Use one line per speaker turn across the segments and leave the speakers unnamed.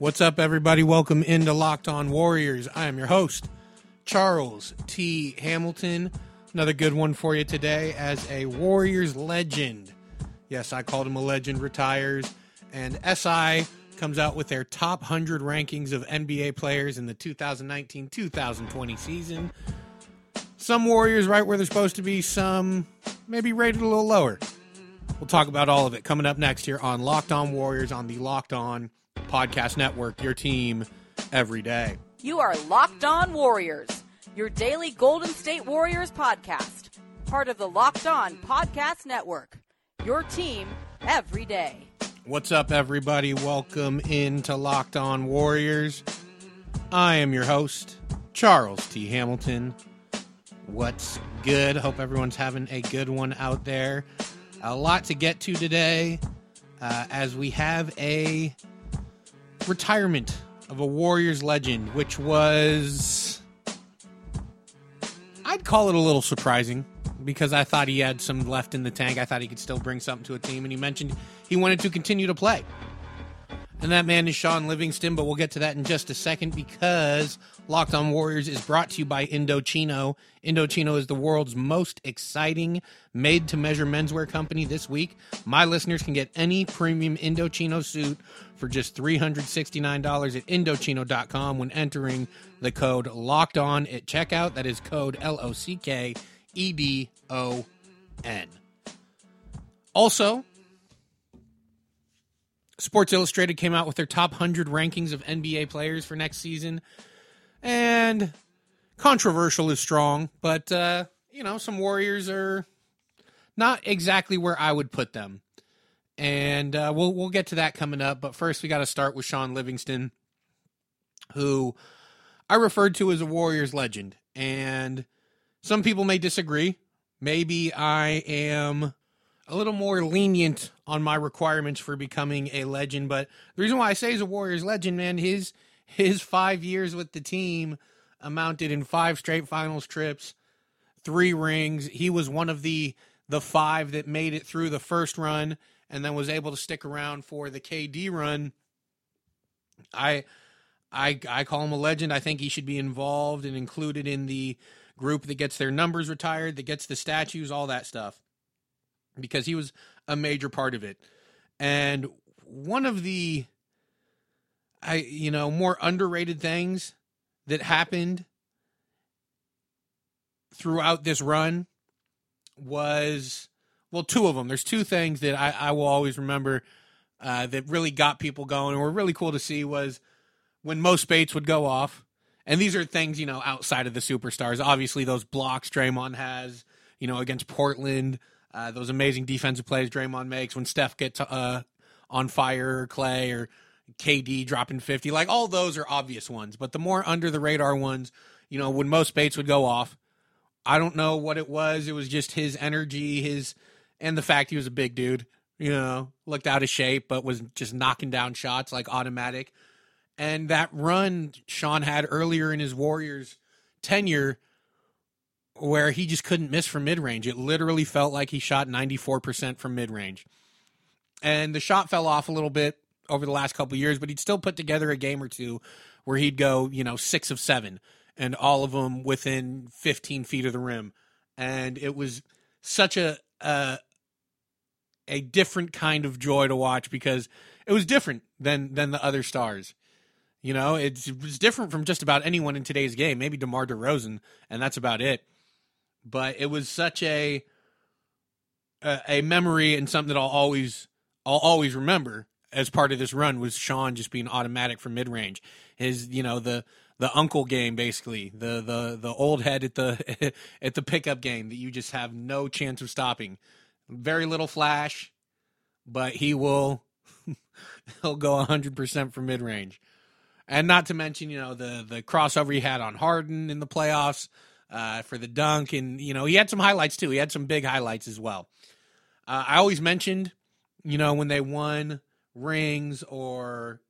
What's up, everybody? Welcome into Locked On Warriors. I am your host, Charles T. Hamilton. Another good one for you today as a Warriors legend. Yes, I called him a legend, retires. And SI comes out with their top 100 rankings of NBA players in the 2019 2020 season. Some Warriors right where they're supposed to be, some maybe rated a little lower. We'll talk about all of it coming up next here on Locked On Warriors on the Locked On Podcast Network, your team every day.
You are Locked On Warriors your daily Golden State Warriors podcast, part of the Locked On Podcast Network. Your team every day.
What's up, everybody? Welcome into Locked On Warriors. I am your host, Charles T. Hamilton. What's good? Hope everyone's having a good one out there. A lot to get to today uh, as we have a retirement of a Warriors legend, which was I'd call it a little surprising because I thought he had some left in the tank. I thought he could still bring something to a team, and he mentioned he wanted to continue to play. And that man is Shaun Livingston, but we'll get to that in just a second because Locked On Warriors is brought to you by Indochino. Indochino is the world's most exciting made to measure menswear company this week. My listeners can get any premium Indochino suit for just $369 at Indochino.com when entering the code locked on at checkout. That is code L O C K E D O N. Also, Sports Illustrated came out with their top 100 rankings of NBA players for next season. And controversial is strong, but, uh, you know, some Warriors are not exactly where I would put them. And uh, we'll, we'll get to that coming up. But first, we got to start with Shaun Livingston, who I referred to as a Warriors legend. And some people may disagree. Maybe I am a little more lenient on my requirements for becoming a legend. But the reason why I say he's a Warriors legend, man, his his five years with the team amounted in five straight finals trips, three rings. He was one of the the five that made it through the first run and then was able to stick around for the KD run. I I I call him a legend. I think he should be involved and included in the group that gets their numbers retired, that gets the statues, all that stuff. Because he was a major part of it. And one of the I you know, more underrated things that happened throughout this run was well, two of them. There's two things that I, I will always remember uh, that really got people going and were really cool to see was when Mo Speights would go off. And these are things, you know, outside of the superstars. Obviously, those blocks Draymond has, you know, against Portland, uh, those amazing defensive plays Draymond makes when Steph gets uh, on fire or Klay or KD dropping 50. Like, all those are obvious ones. But the more under the radar ones, you know, when Mo Speights would go off, I don't know what it was. It was just his energy, his, and the fact he was a big dude, you know, looked out of shape, but was just knocking down shots like automatic. And that run Shaun had earlier in his Warriors tenure where he just couldn't miss from mid range. It literally felt like he shot 94% from mid range. And the shot fell off a little bit over the last couple years, but he'd still put together a game or two where he'd go, you know, six of seven and all of them within 15 feet of the rim. And it was such a, a, a different kind of joy to watch because it was different than than the other stars. You know, it's, was different from just about anyone in today's game. Maybe DeMar DeRozan, and that's about it. But it was such a a, memory and something that I'll always I'll always remember as part of this run was Shaun just being automatic from mid range. His, you know, the the uncle game basically, the the the old head at the at the pickup game that you just have no chance of stopping. Very little flash, but he will he'll go 100% from mid range. and not to mention, you know, the the crossover he had on Harden in the playoffs uh, for the dunk, and you know, he had some highlights too. He had some big highlights as well. Uh, I always mentioned, you know, when they won rings or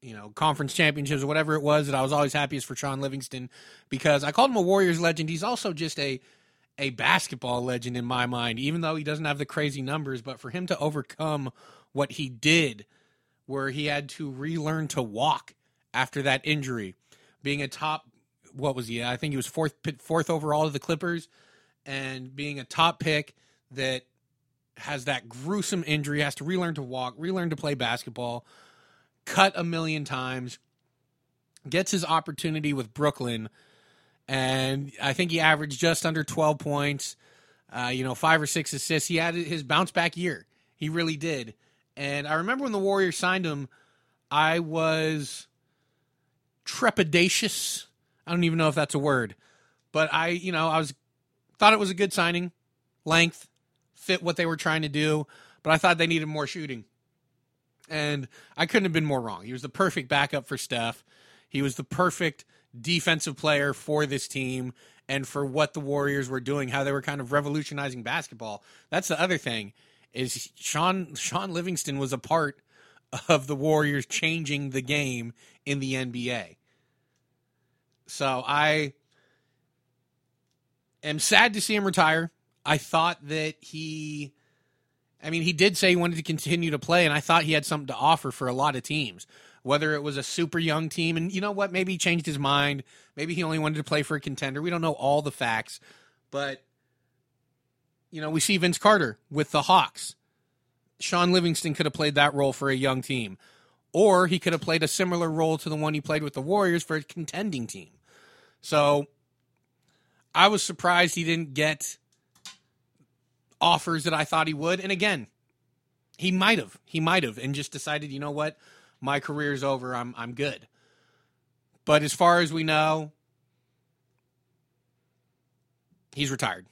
you know conference championships or whatever it was, that I was always happiest for Shaun Livingston because I called him a Warriors legend. He's also just a a basketball legend in my mind, even though he doesn't have the crazy numbers. But for him to overcome what he did, where he had to relearn to walk after that injury, being a top, what was he? I think he was fourth fourth overall to the Clippers, and being a top pick that has that gruesome injury, has to relearn to walk, relearn to play basketball, cut a million times, gets his opportunity with Brooklyn, and I think he averaged just under 12 points, uh, you know, five or six assists. He had his bounce back year. He really did. And I remember when the Warriors signed him, I was trepidatious. I don't even know if that's a word, but I, you know, I was thought it was a good signing, length, fit what they were trying to do, but I thought they needed more shooting. And I couldn't have been more wrong. He was the perfect backup for Steph. He was the perfect defensive player for this team and for what the Warriors were doing, how they were kind of revolutionizing basketball. That's the other thing is Shaun Shaun Livingston was a part of the Warriors changing the game in the NBA. So I am sad to see him retire. I thought that he I mean, he did say he wanted to continue to play, and I thought he had something to offer for a lot of teams. Whether it was a super young team, and you know what, maybe he changed his mind. Maybe he only wanted to play for a contender. We don't know all the facts, but you know, we see Vince Carter with the Hawks. Shaun Livingston could have played that role for a young team, or he could have played a similar role to the one he played with the Warriors for a contending team. So I was surprised he didn't get offers that I thought he would. And again, he might have. He might have and just decided, you know what? My career's over. I'm I'm good. But as far as we know, he's retired.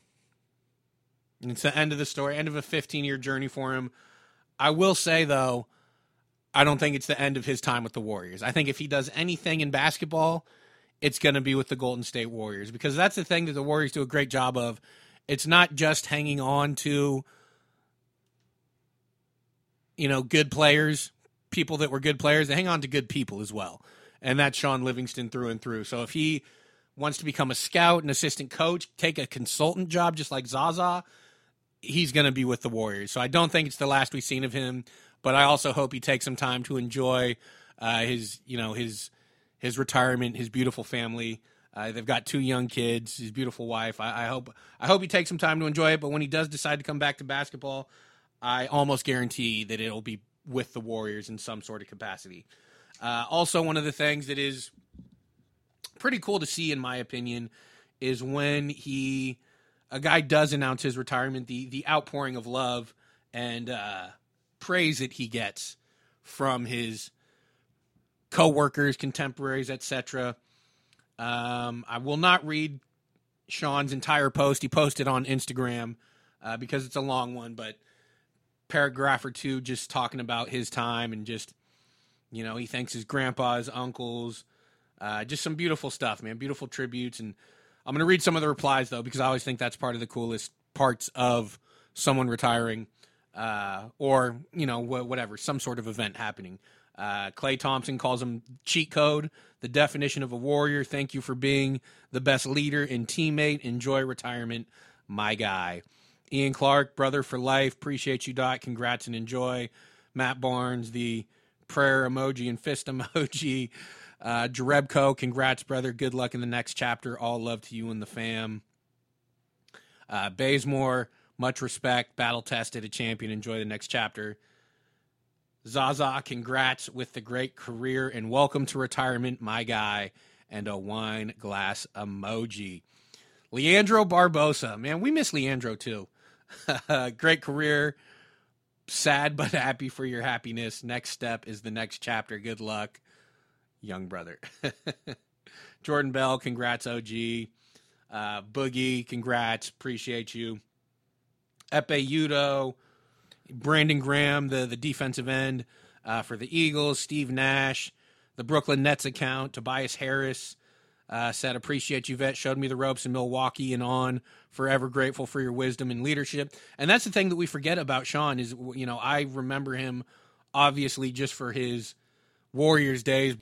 And it's the end of the story, end of a 15 year journey for him. I will say, though, I don't think it's the end of his time with the Warriors. I think if he does anything in basketball, it's going to be with the Golden State Warriors because that's the thing that the Warriors do a great job of it's not just hanging on to you know good players, people that were good players. They hang on to good people as well, and that's Shaun Livingston through and through. So if he wants to become a scout, an assistant coach, take a consultant job just like Zaza, he's going to be with the Warriors. So I don't think it's the last we've seen of him, but I also hope he takes some time to enjoy uh, his, you know, his his retirement, his beautiful family. Uh, they've got two young kids, his beautiful wife. I, I, hope I hope he takes some time to enjoy it. But when he does decide to come back to basketball, I almost guarantee that it'll be with the Warriors in some sort of capacity. Uh, also, one of the things that is pretty cool to see, in my opinion, is when he a guy does announce his retirement, the the outpouring of love and uh, praise that he gets from his co-workers, contemporaries, etc. Um, I will not read Shaun's entire post. He posted on Instagram uh, because it's a long one, but paragraph or two just talking about his time and just you know he thanks his grandpas, uncles, uh, just some beautiful stuff, man. Beautiful tributes, and I'm gonna read some of the replies though because I always think that's part of the coolest parts of someone retiring, uh, or you know wh- whatever, some sort of event happening. Uh, Klay Thompson calls him cheat code, the definition of a warrior. Thank you for being the best leader and teammate. Enjoy retirement, my guy. Ian Clark, brother for life. Appreciate you, Dot. Congrats and enjoy. Matt Barnes, the prayer emoji and fist emoji. Uh, Jerebko, congrats, brother. Good luck in the next chapter. All love to you and the fam. Uh, Bazemore, much respect. Battle tested, a champion. Enjoy the next chapter. Zaza, congrats with the great career and welcome to retirement, my guy. And a wine glass emoji. Leandro Barbosa, man, we miss Leandro too. great career. Sad but happy for your happiness. Next step is the next chapter. Good luck, young brother. Jordan Bell, congrats, OG. Uh, Boogie, congrats. Appreciate you. Ekpe Udoh, Brandon Graham, the the defensive end uh, for the Eagles. Steve Nash, the Brooklyn Nets account. Tobias Harris uh, said, Appreciate you, vet. Showed me the ropes in Milwaukee and on. Forever grateful for your wisdom and leadership. And that's the thing that we forget about Shaun is, you know, I remember him obviously just for his Warriors days,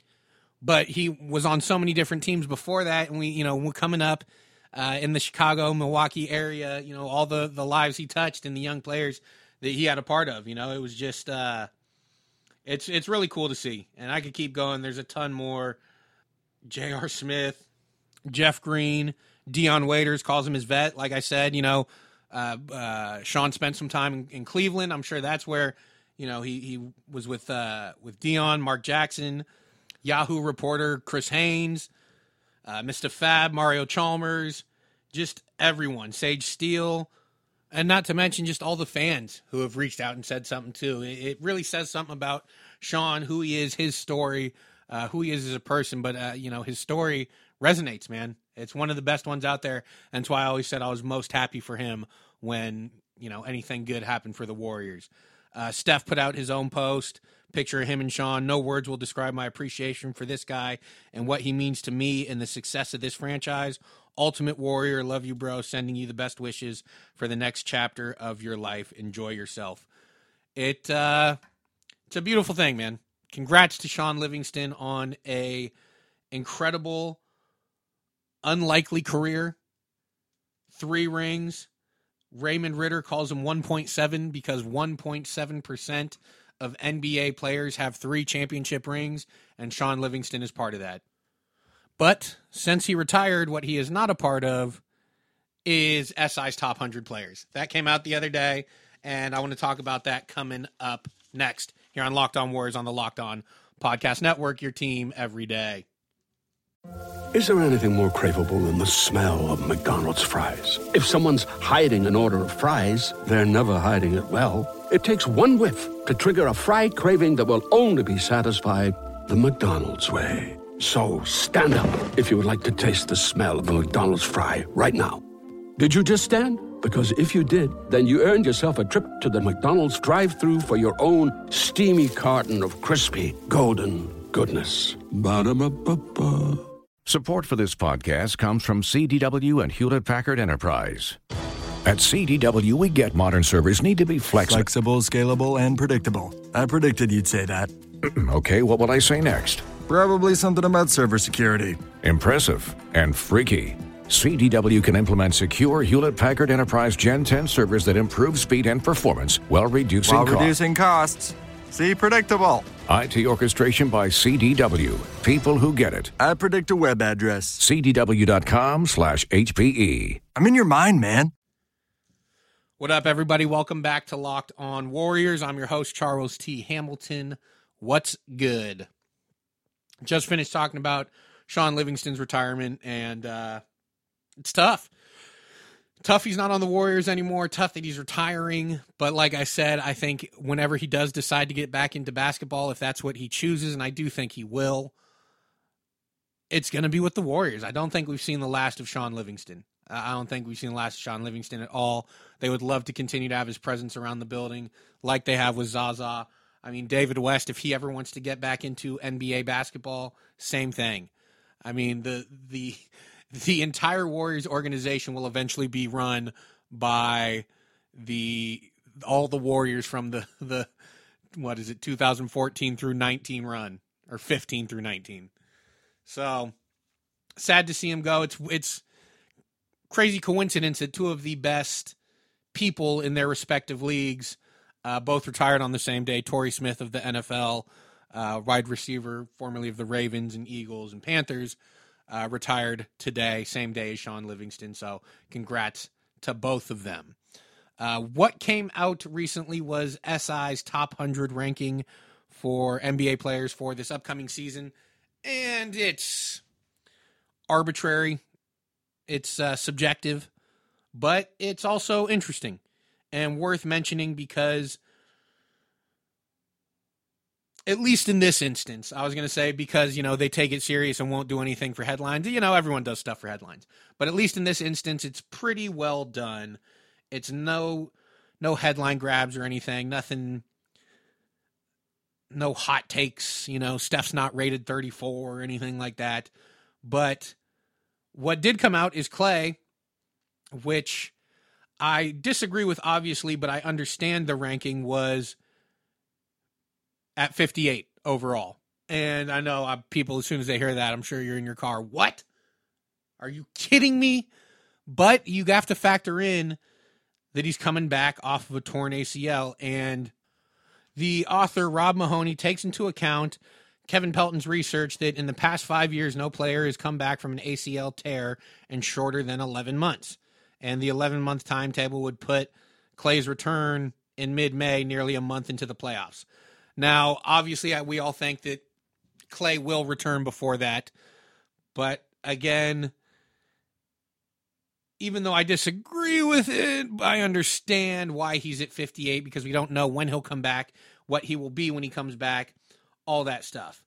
but he was on so many different teams before that. And we, you know, we're coming up uh, in the Chicago, Milwaukee area, you know, all the, the lives he touched and the young players that he had a part of, you know, it was just, uh, it's, it's really cool to see. And I could keep going. There's a ton more J.R. Smith, Jeff Green, Dion Waiters calls him his vet. Like I said, you know, uh, uh, Shaun spent some time in, in, Cleveland. I'm sure that's where, you know, he he was with uh, with Dion, Mark Jackson, Yahoo reporter Chris Haynes, uh, Mr. Fab, Mario Chalmers, just everyone, Sage Steele, and not to mention just all the fans who have reached out and said something too. It, really says something about Shaun, who he is, his story, uh, who he is as a person, but uh, you know his story resonates, man. It's one of the best ones out there, and that's why I always said I was most happy for him when you know anything good happened for the Warriors. Uh, Steph put out his own post, picture of him and Shaun. No words will describe my appreciation for this guy and what he means to me and the success of this franchise. Ultimate Warrior, love you, bro. Sending you the best wishes for the next chapter of your life. Enjoy yourself. It uh, it's a beautiful thing, man congrats to Shaun Livingston on a incredible, unlikely career. Three rings. Raymond Ridder calls him 1.7 because 1.7% of NBA players have three championship rings, and Shaun Livingston is part of that. But since he retired, what he is not a part of is SI's top 100 players. That came out the other day, and I want to talk about that coming up next here on Locked On Warriors on the Locked On Podcast Network, your team every day.
Is there anything more craveable than the smell of McDonald's fries? If someone's hiding an order of fries, they're never hiding it well. It takes one whiff to trigger a fry craving that will only be satisfied the McDonald's way. So stand up if you would like to taste the smell of a McDonald's fry right now. Did you just stand? Because if you did, then you earned yourself a trip to the McDonald's drive through for your own steamy carton of crispy, golden goodness. Ba-da-ba-ba-ba.
Support for this podcast comes from CDW and Hewlett Packard Enterprise. At CDW, we get modern servers need to be flexible.
Flexible, scalable, and predictable. I predicted you'd say that.
okay, what will I say next?
Probably something about server security.
Impressive and freaky. CDW can implement secure Hewlett Packard Enterprise Gen 10 servers that improve speed and performance while reducing
while
costs.
reducing costs. See predictable.
IT orchestration by CDW. People who get it.
I predict a web address.
CDW.com slash HPE.
I'm in your mind, man.
What up, everybody? Welcome back to Locked On Warriors. I'm your host, Charles T. Hamilton. What's good? Just finished talking about Shaun Livingston's retirement and uh, it's tough. Tough he's not on the Warriors anymore. Tough that he's retiring. But like I said, I think whenever he does decide to get back into basketball, if that's what he chooses, and I do think he will, it's going to be with the Warriors. I don't think we've seen the last of Shaun Livingston. I don't think we've seen the last of Shaun Livingston at all. They would love to continue to have his presence around the building like they have with Zaza. I mean, David West, if he ever wants to get back into NBA basketball, same thing. I mean, the the the entire Warriors organization will eventually be run by the all the Warriors from the the what is it 2014 through 19 run or 15 through 19. So sad to see him go. It's it's crazy coincidence that two of the best people in their respective leagues uh, both retired on the same day. Torrey Smith of the NFL, uh, wide receiver, formerly of the Ravens and Eagles and Panthers, uh, retired today, same day as Shaun Livingston. So congrats to both of them. Uh, what came out recently was SI's top 100 ranking for NBA players for this upcoming season. And it's arbitrary, it's uh, subjective, but it's also interesting and worth mentioning because at least in this instance, I was going to say because, you know, they take it serious and won't do anything for headlines. You know, everyone does stuff for headlines. But at least in this instance, it's pretty well done. It's no no headline grabs or anything. Nothing no hot takes. You know, Steph's not rated 34 or anything like that. But what did come out is Klay, which I disagree with, obviously, but I understand the ranking was at 58 overall. And I know uh, people, as soon as they hear that, I'm sure you're in your car. What? Are you kidding me? But you have to factor in that he's coming back off of a torn ACL. And the author, Rob Mahoney, takes into account Kevin Pelton's research that in the past five years, no player has come back from an ACL tear in shorter than 11 months. And the 11 month timetable would put Klay's return in mid May, nearly a month into the playoffs. Now, obviously, we all think that Klay will return before that. But again, even though I disagree with it, I understand why he's at 58 because we don't know when he'll come back, what he will be when he comes back, all that stuff.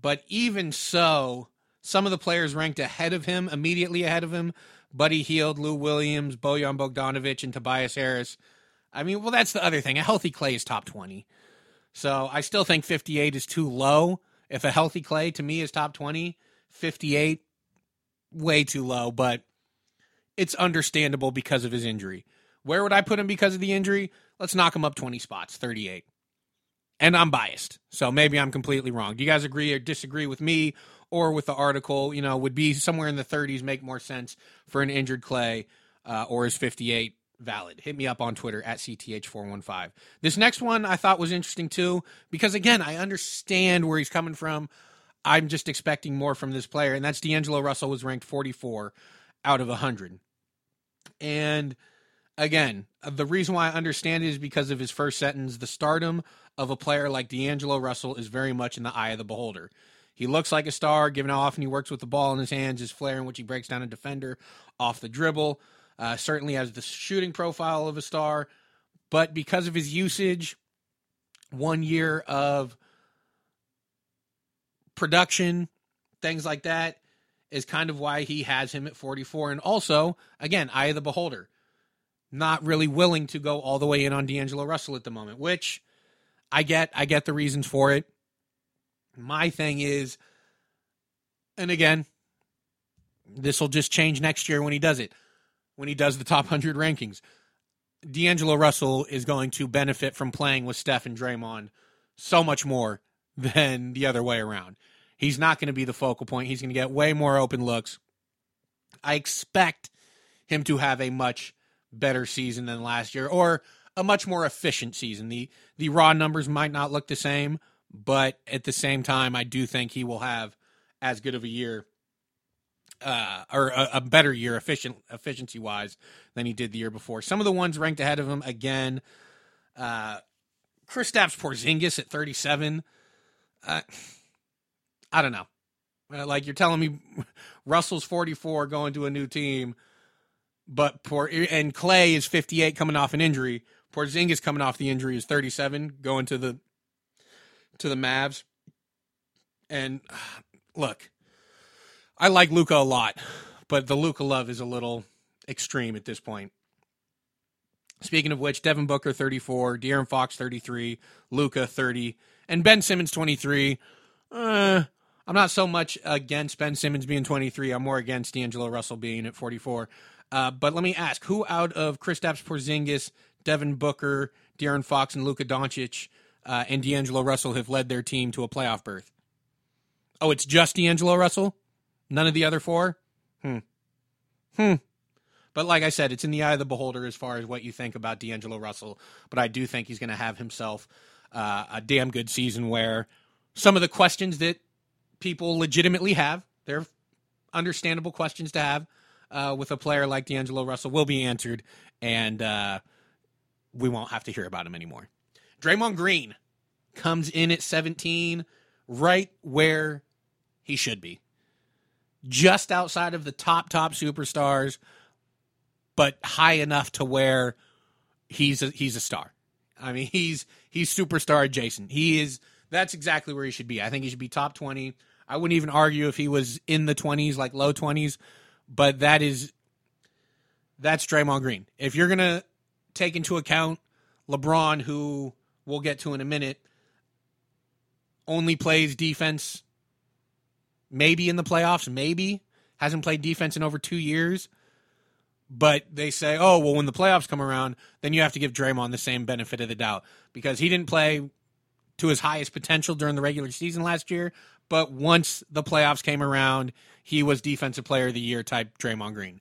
But even so, some of the players ranked ahead of him, immediately ahead of him, Buddy Hield, Lou Williams, Bojan Bogdanovic, and Tobias Harris. I mean, well, that's the other thing. A healthy Klay is top 20. So I still think 58 is too low. If a healthy Klay to me is top 20, 58, way too low. But it's understandable because of his injury. Where would I put him because of the injury? Let's knock him up 20 spots, 38. And I'm biased, so maybe I'm completely wrong. Do you guys agree or disagree with me or with the article? You know, would be somewhere in the 30s make more sense for an injured Klay, uh, or is 58 valid? Hit me up on Twitter at CTH415. This next one I thought was interesting too, because again, I understand where he's coming from. I'm just expecting more from this player, and that's D'Angelo Russell was ranked 44 out of 100. And again, the reason why I understand it is because of his first sentence. The stardom of a player like D'Angelo Russell is very much in the eye of the beholder. He looks like a star, given how often he works with the ball in his hands, his flair in which he breaks down a defender off the dribble. Uh, certainly has the shooting profile of a star, but because of his usage, one year of production, things like that, is kind of why he has him at 44. And also, again, eye of the beholder. Not really willing to go all the way in on D'Angelo Russell at the moment, which I get. I get the reasons for it. My thing is, and again, this will just change next year when he does it, when he does the top 100 rankings. D'Angelo Russell is going to benefit from playing with Steph and Draymond so much more than the other way around. He's not going to be the focal point. He's going to get way more open looks. I expect him to have a much better season than last year or a much more efficient season. The the raw numbers might not look the same, but at the same time I do think he will have as good of a year uh, or a, a, better year efficient efficiency wise than he did the year before. Some of the ones ranked ahead of him again uh Kristaps Porzingis at 37. Uh, I don't know. Uh, like you're telling me Russell's 44 going to a new team, but poor and Klay is 58 coming off an injury. Porzingis coming off the injury is 37 going to the to the Mavs. And look, I like Luka a lot, but the Luka love is a little extreme at this point. Speaking of which, Devin Booker 34, De'Aaron Fox 33, Luka 30, and Ben Simmons 23. Uh, I'm not so much against Ben Simmons being 23. I'm more against D'Angelo Russell being at 44. Uh, but let me ask, who out of Kristaps Porzingis, Devin Booker, De'Aaron Fox, and Luka Doncic uh, and D'Angelo Russell have led their team to a playoff berth? Oh, it's just D'Angelo Russell? None of the other four? Hmm. Hmm. But like I said, it's in the eye of the beholder as far as what you think about D'Angelo Russell. But I do think he's going to have himself uh, a damn good season where some of the questions that people legitimately have. They're understandable questions to have uh, with a player like D'Angelo Russell will be answered, and uh, we won't have to hear about him anymore. Draymond Green comes in at 17, right where he should be. Just outside of the top, top superstars, but high enough to where he's a, he's a star. I mean, he's he's superstar adjacent. He is that's exactly where he should be. I think he should be top 20. I wouldn't even argue if he was in the 20s, like low 20s, but that is that's Draymond Green. If you're to take into account LeBron who we'll get to in a minute, only plays defense maybe in the playoffs, maybe hasn't played defense in over two years. But they say, oh, well, when the playoffs come around, then you have to give Draymond the same benefit of the doubt because he didn't play to his highest potential during the regular season last year. But once the playoffs came around, he was defensive player of the year type Draymond Green.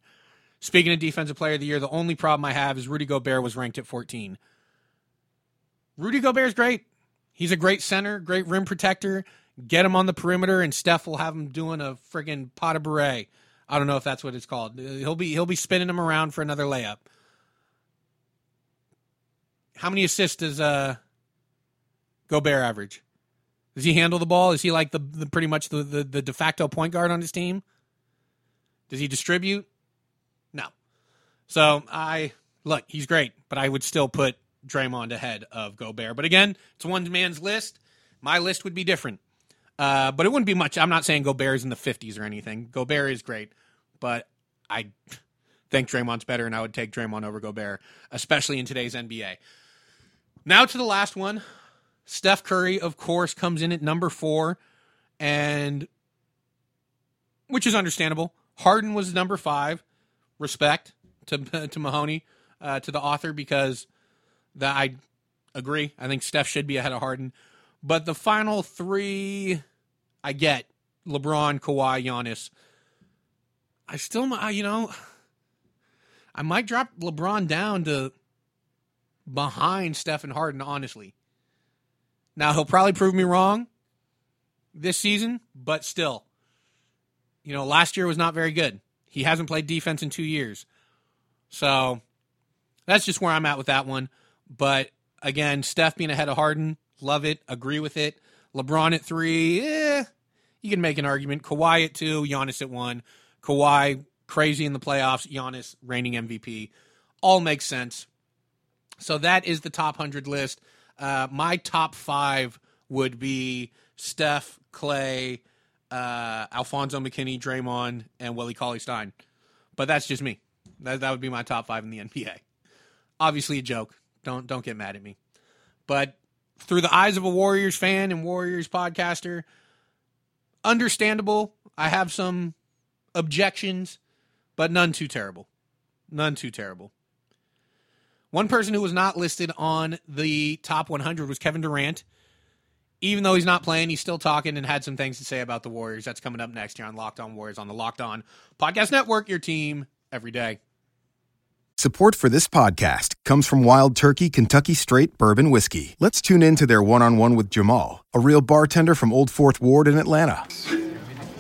Speaking of defensive player of the year, the only problem I have is Rudy Gobert was ranked at 14. Rudy Gobert is great. He's a great center, great rim protector. Get him on the perimeter, and Steph will have him doing a friggin' pot of beret. I don't know if that's what it's called. He'll be he'll be spinning him around for another layup. How many assists does uh, Gobert average? Does he handle the ball? Is he like the, the pretty much the, the, the de facto point guard on his team? Does he distribute? No. So I look, he's great, but I would still put Draymond ahead of Gobert. But again, it's one man's list. My list would be different. Uh, but it wouldn't be much. I'm not saying Gobert is in the 50s or anything. Gobert is great, but I think Draymond's better, and I would take Draymond over Gobert, especially in today's NBA. Now to the last one. Steph Curry, of course, comes in at number four, and which is understandable. Harden was number five. Respect to to Mahoney, uh, to the author, because that I agree. I think Steph should be ahead of Harden. But the final three, I get LeBron, Kawhi, Giannis. I still, you know, I might drop LeBron down to behind Steph and Harden, honestly. Now, he'll probably prove me wrong this season, but still, you know, last year was not very good. He hasn't played defense in two years. So that's just where I'm at with that one. But again, Steph being ahead of Harden, Love it. Agree with it. LeBron at three. Eh, you can make an argument. Kawhi at two. Giannis at one. Kawhi crazy in the playoffs. Giannis reigning MVP. All makes sense. So that is the top 100 list. Uh, my top five would be Steph, Klay, uh, Alfonzo McKinnie, Draymond, and Willie Cauley Stein. But that's just me. That, that would be my top five in the NBA. Obviously a joke. Don't don't get mad at me. But through the eyes of a Warriors fan and Warriors podcaster, understandable. I have some objections, but none too terrible. None too terrible. One person who was not listed on the top 100 was Kevin Durant. Even though he's not playing, he's still talking and had some things to say about the Warriors. That's coming up next here on Locked On Warriors on the Locked On Podcast Network, your team every day.
Support for this podcast comes from Wild Turkey Kentucky Straight Bourbon Whiskey. Let's tune in to their one on one with Jamal, a real bartender from Old Fourth Ward in Atlanta.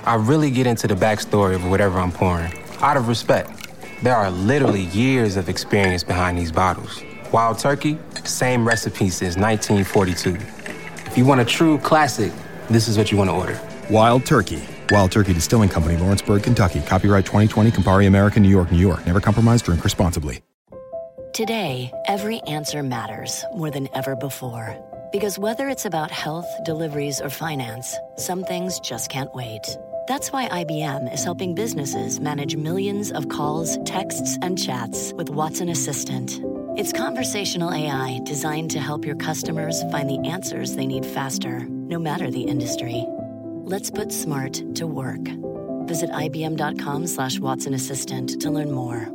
I really get into the backstory of whatever I'm pouring, out of respect. There are literally years of experience behind these bottles. Wild Turkey, same recipe since 1942. If you want a true classic, this is what you want to order.
Wild Turkey Wild Turkey Distilling Company, Lawrenceburg, Kentucky. Copyright 2020, Campari American, New York, New York. Never compromise, drink responsibly.
Today, every answer matters more than ever before. Because whether it's about health, deliveries, or finance, some things just can't wait. That's why IBM is helping businesses manage millions of calls, texts, and chats with Watson Assistant. It's conversational AI designed to help your customers find the answers they need faster, no matter the industry. Let's put smart to work. Visit IBM.com slash Watson Assistant to learn more.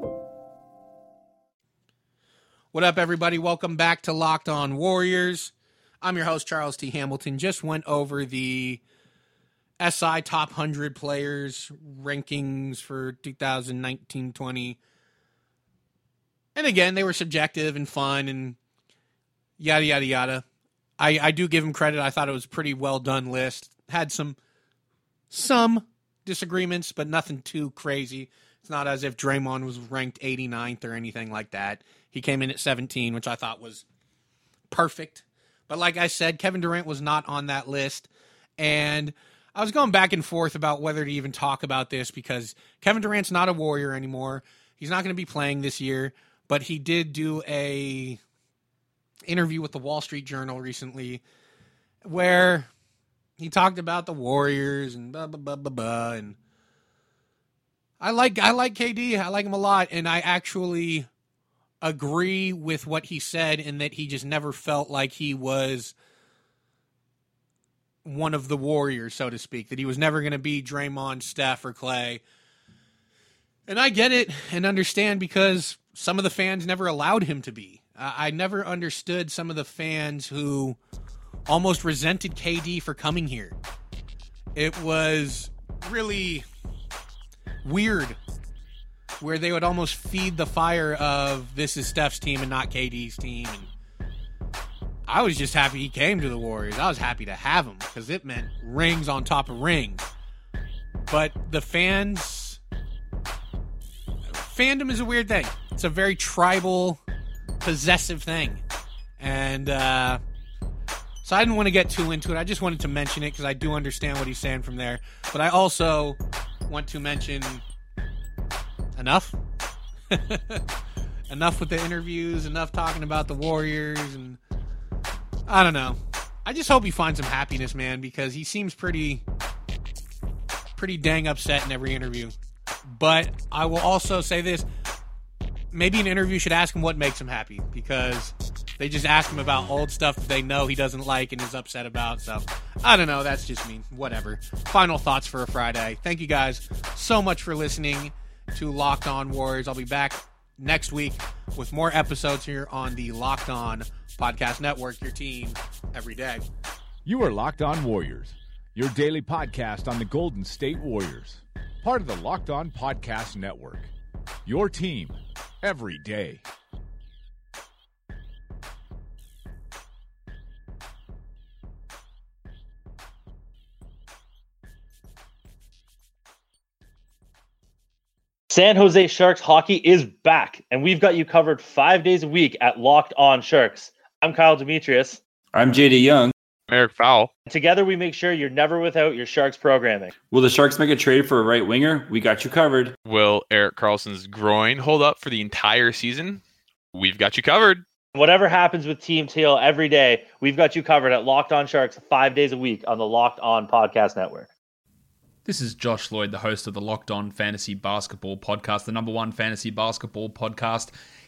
What up, everybody? Welcome back to Locked On Warriors. I'm your host, Charles T. Hamilton. Just went over the SI top 100 players rankings for 2019 20. And again, they were subjective and fun and yada, yada, yada. I, I do give him credit. I thought it was a pretty well done list had some some disagreements, but nothing too crazy. It's not as if Draymond was ranked 89th or anything like that. He came in at 17, which I thought was perfect. But like I said, Kevin Durant was not on that list. And I was going back and forth about whether to even talk about this because Kevin Durant's not a Warrior anymore. He's not going to be playing this year, but he did do a interview with the Wall Street Journal recently where he talked about the Warriors and blah blah blah blah blah and I like I like KD. I like him a lot and I actually agree with what he said in that he just never felt like he was one of the Warriors, so to speak, that he was never going to be Draymond, Steph, or Klay. And I get it and understand because some of the fans never allowed him to be. I never understood some of the fans who almost resented KD for coming here. It was really weird where they would almost feed the fire of this is Steph's team and not KD's team. And I was just happy he came to the Warriors. I was happy to have him because it meant rings on top of rings. But the fans, fandom is a weird thing. It's a very tribal, possessive thing. And uh, so I didn't want to get too into it. I just wanted to mention it because I do understand what he's saying from there. But I also want to mention enough. enough with the interviews, enough talking about the Warriors, and I don't know. I just hope he finds some happiness, man, because he seems pretty, pretty dang upset in every interview. But I will also say this: maybe an interview should ask him what makes him happy, because they just ask him about old stuff that they know he doesn't like and is upset about. So I don't know. That's just me. Whatever. Final thoughts for a Friday. Thank you guys so much for listening to Locked On Warriors. I'll be back next week with more episodes here on the Locked On Podcast Network, your team every day.
You are Locked On Warriors, your daily podcast on the Golden State Warriors, part of the Locked On Podcast Network. Your team every day.
San Jose Sharks hockey is back, and we've got you covered five days a week at Locked On Sharks. I'm Kyle Demetrius.
I'm JD Young.
Eric Fowl.
Together, we make sure you're never without your Sharks programming.
Will the Sharks make a trade for a right winger? We got you covered.
Will Erik Karlsson's groin hold up for the entire season? We've got you covered.
Whatever happens with Team Teal every day, we've got you covered at Locked On Sharks five days a week on the Locked On Podcast Network.
This is Josh Lloyd, the host of the Locked On Fantasy Basketball Podcast, the number one fantasy basketball podcast